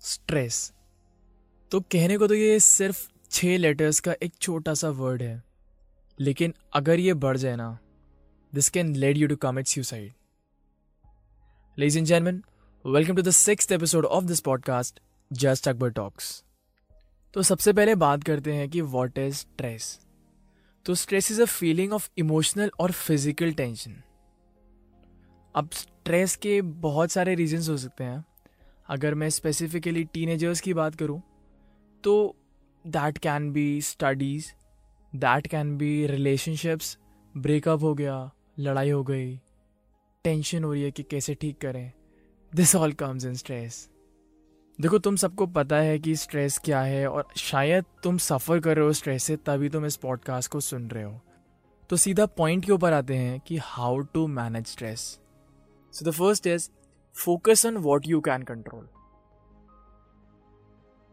Stress तो कहने को तो ये सिर्फ़ छः लेटर्स का एक छोटा सा वर्ड है। लेकिन अगर ये बढ़ जाए ना this can lead you to commit suicide Ladies and gentlemen, welcome to the sixth episode of this podcast, Just Akbar Talks. तो सबसे पहले बात करते हैं कि वॉट इज़ स्ट्रेस तो stress is a feeling of emotional और फ़िज़िकल टेंशन अब स्ट्रेस के बहुत सारे रीजंस हो सकते हैं। अगर मैं स्पेसिफिकली टीनेजर्स की बात करूँ तो that can be studies that can be relationships breakup हो गया, लड़ाई हो गई टेंशन हो रही है कि कैसे ठीक करें। This all comes in stress देखो, तुम सबको पता है कि स्ट्रेस क्या है और शायद तुम सफ़र कर रहे हो स्ट्रेस से, तभी तुम इस पॉडकास्ट को सुन रहे हो। तो सीधा पॉइंट के ऊपर आते हैं कि how to manage stress so the first is focus on what you can control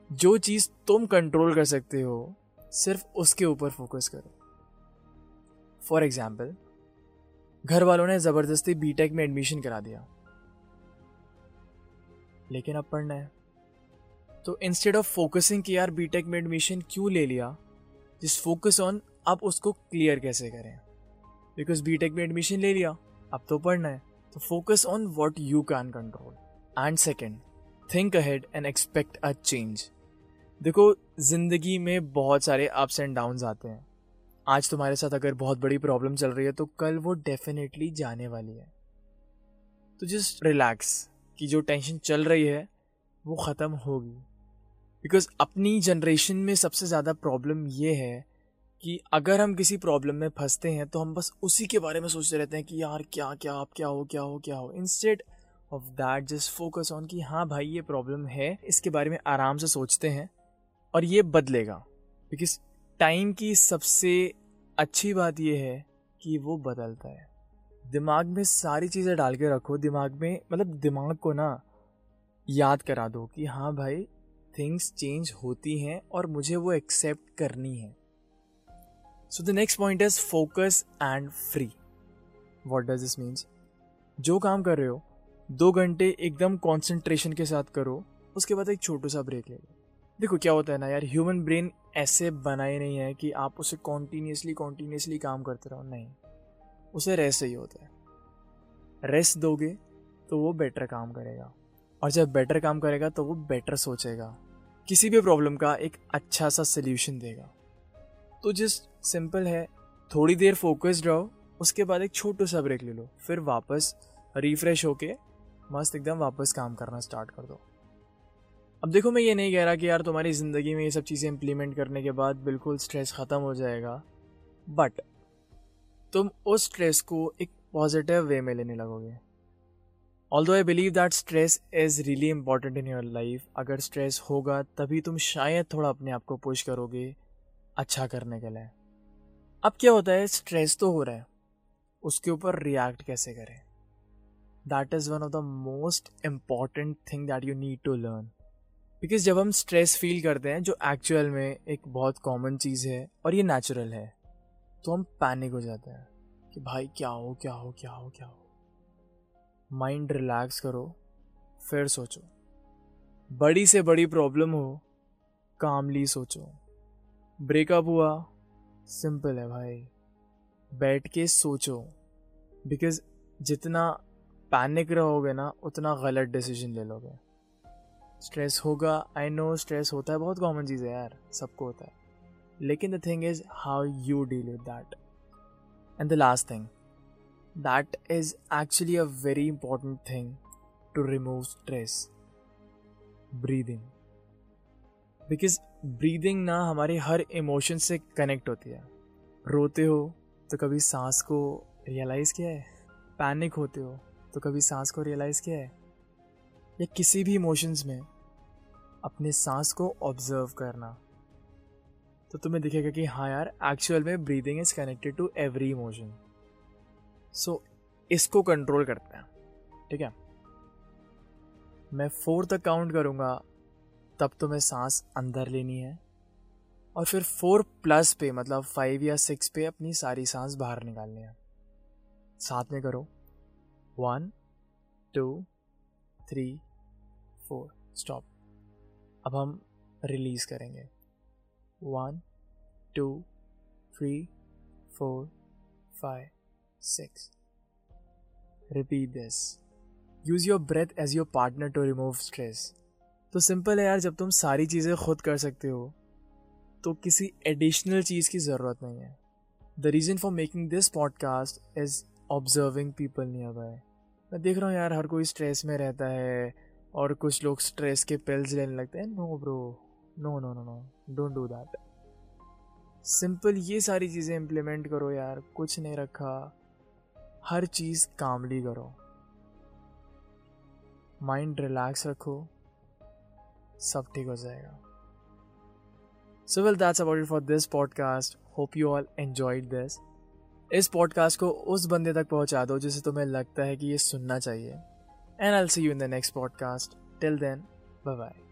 जो चीज़ तुम कंट्रोल कर सकते हो, सिर्फ़ उसके ऊपर फोकस करो। फॉर एग्ज़ाम्पल घर वालों ने ज़बरदस्ती बीटेक में एडमिशन करा दिया। लेकिन अब पढ़ना है। तो इंस्टेड ऑफ़ फोकसिंग कि यार बीटेक में एडमिशन क्यों ले लिया जिस फोकस ऑन आप उसको क्लियर कैसे करें। बिकॉज़ बीटेक में एडमिशन ले लिया, अब तो पढ़ना है। तो focus on what you can control and second think ahead and expect a change देखो, ज़िंदगी में बहुत सारे अप्स एंड डाउन आते हैं। आज तुम्हारे साथ अगर बहुत बड़ी प्रॉब्लम चल रही है तो कल वो डेफिनेटली जाने वाली है। तो जस्ट रिलैक्स कि जो टेंशन चल रही है, वो ख़त्म होगी। बिकॉज़ अपनी जनरेशन में सबसे ज़्यादा प्रॉब्लम ये है कि अगर हम किसी प्रॉब्लम में फंसते हैं तो हम बस उसी के बारे में सोचते रहते हैं कि यार, क्या क्या आप क्या हो क्या हो क्या हो। Instead of that just focus on कि हाँ भाई, ये प्रॉब्लम है, इसके बारे में आराम से सोचते हैं और ये बदलेगा। बिकॉज़ टाइम की सबसे अच्छी बात यह है कि वो बदलता है। दिमाग में सारी चीज़ें डाल के रखो, दिमाग में मतलब दिमाग को ना याद करा दो कि हाँ भाई थिंग्स चेंज होती हैं और मुझे वो एक्सेप्ट करनी है। So the next point is focus and free what does this means जो काम कर रहे हो, दो घंटे एकदम कॉन्सेंट्रेशन के साथ करो, उसके बाद एक छोटू सा ब्रेक ले लो। देखो क्या होता है ना यार ह्यूमन ब्रेन ऐसे बना ही नहीं है कि आप उसे कॉन्टीन्यूसली कॉन्टीन्यूसली काम करते रहो। नहीं। उसे रेस्ट ही होता है। रेस्ट दोगे तो वो बेटर काम करेगा। और जब बेटर काम करेगा तो वो बेटर सोचेगा। किसी भी प्रॉब्लम का एक अच्छा सा सोल्यूशन देगा। तो जस्ट सिंपल है। थोड़ी देर फोकस्ड रहो, उसके बाद एक छोटू सा ब्रेक ले लो। फिर वापस रिफ्रेश होके मस्त एकदम वापस काम करना स्टार्ट कर दो। अब देखो मैं ये नहीं कह रहा कि यार तुम्हारी ज़िंदगी में ये सब चीज़ें इम्प्लीमेंट करने के बाद बिल्कुल स्ट्रेस ख़त्म हो जाएगा। बट तुम उस स्ट्रेस को एक पॉजिटिव वे में लेने लगोगे। Although I believe that stress is really important in your life अगर स्ट्रेस होगा तभी तुम शायद थोड़ा अपने आप को पुश करोगे अच्छा करने के लिए। अब क्या होता है? स्ट्रेस तो हो रहा है। उसके ऊपर रिएक्ट कैसे करें? That is one of the most important thing that you need to learn because जब हम स्ट्रेस फील करते हैं, जो एक्चुअल में एक बहुत कॉमन चीज़ है और ये नेचुरल है तो हम पैनिक हो जाते हैं कि भाई क्या हो क्या हो क्या हो क्या हो। माइंड रिलैक्स करो, फिर सोचो। बड़ी से बड़ी प्रॉब्लम हो कामली सोचो। ब्रेकअप हुआ सिंपल है भाई। बैठ के सोचो। बिकॉज़ जितना पैनिक रहोगे ना, उतना गलत डिसीज़न ले लोगे। स्ट्रेस होगा आई नो स्ट्रेस होता है, बहुत कॉमन चीज़ है यार, सबको होता है। लेकिन the thing is how you deal with that and the last thing that is actually a very important thing to remove stress breathing because breathing ना हमारे हर इमोशन से कनेक्ट होती है। रोते हो तो कभी सांस को रियलाइज़ किया है? पैनिक होते हो तो कभी सांस को रियलाइज़ किया है? या किसी भी इमोशंस में अपने सांस को ऑब्ज़र्व करना। तो तुम्हें दिखेगा कि हाँ यार एक्चुअल में breathing is connected to every emotion so इसको कंट्रोल करते हैं, ठीक है? मैं फोर तक काउंट करूँगा तब तुम्हें सांस अंदर लेनी है। और फिर फोर प्लस पे मतलब फाइव या सिक्स पे अपनी सारी सांस बाहर निकालनी है। साथ में करो। One, two, three, four. Stop. अब हम रिलीज़ करेंगे। One, two, three, four, five, six. Repeat this. Use your breath as your partner to remove stress तो सिंपल है यार, जब तुम सारी चीज़ें खुद कर सकते हो तो किसी एडिशनल चीज़ की ज़रूरत नहीं है। The reason for making this podcast is observing people nearby मैं देख रहा हूँ यार, हर कोई स्ट्रेस में रहता है और कुछ लोग स्ट्रेस के पिल्स लेने लगते हैं। No bro no no no no don't do that simple ये सारी चीज़ें इम्प्लीमेंट करो यार। कुछ नहीं रखा। हर चीज़ कामली करो। माइंड रिलैक्स रखो। सब ठीक हो जाएगा। So well that's about it for this podcast hope you all enjoyed this इस पॉडकास्ट को उस बंदे तक पहुँचा दो जिसे तुम्हें लगता है कि ये सुनना चाहिए। And I see you in the next podcast till then bye bye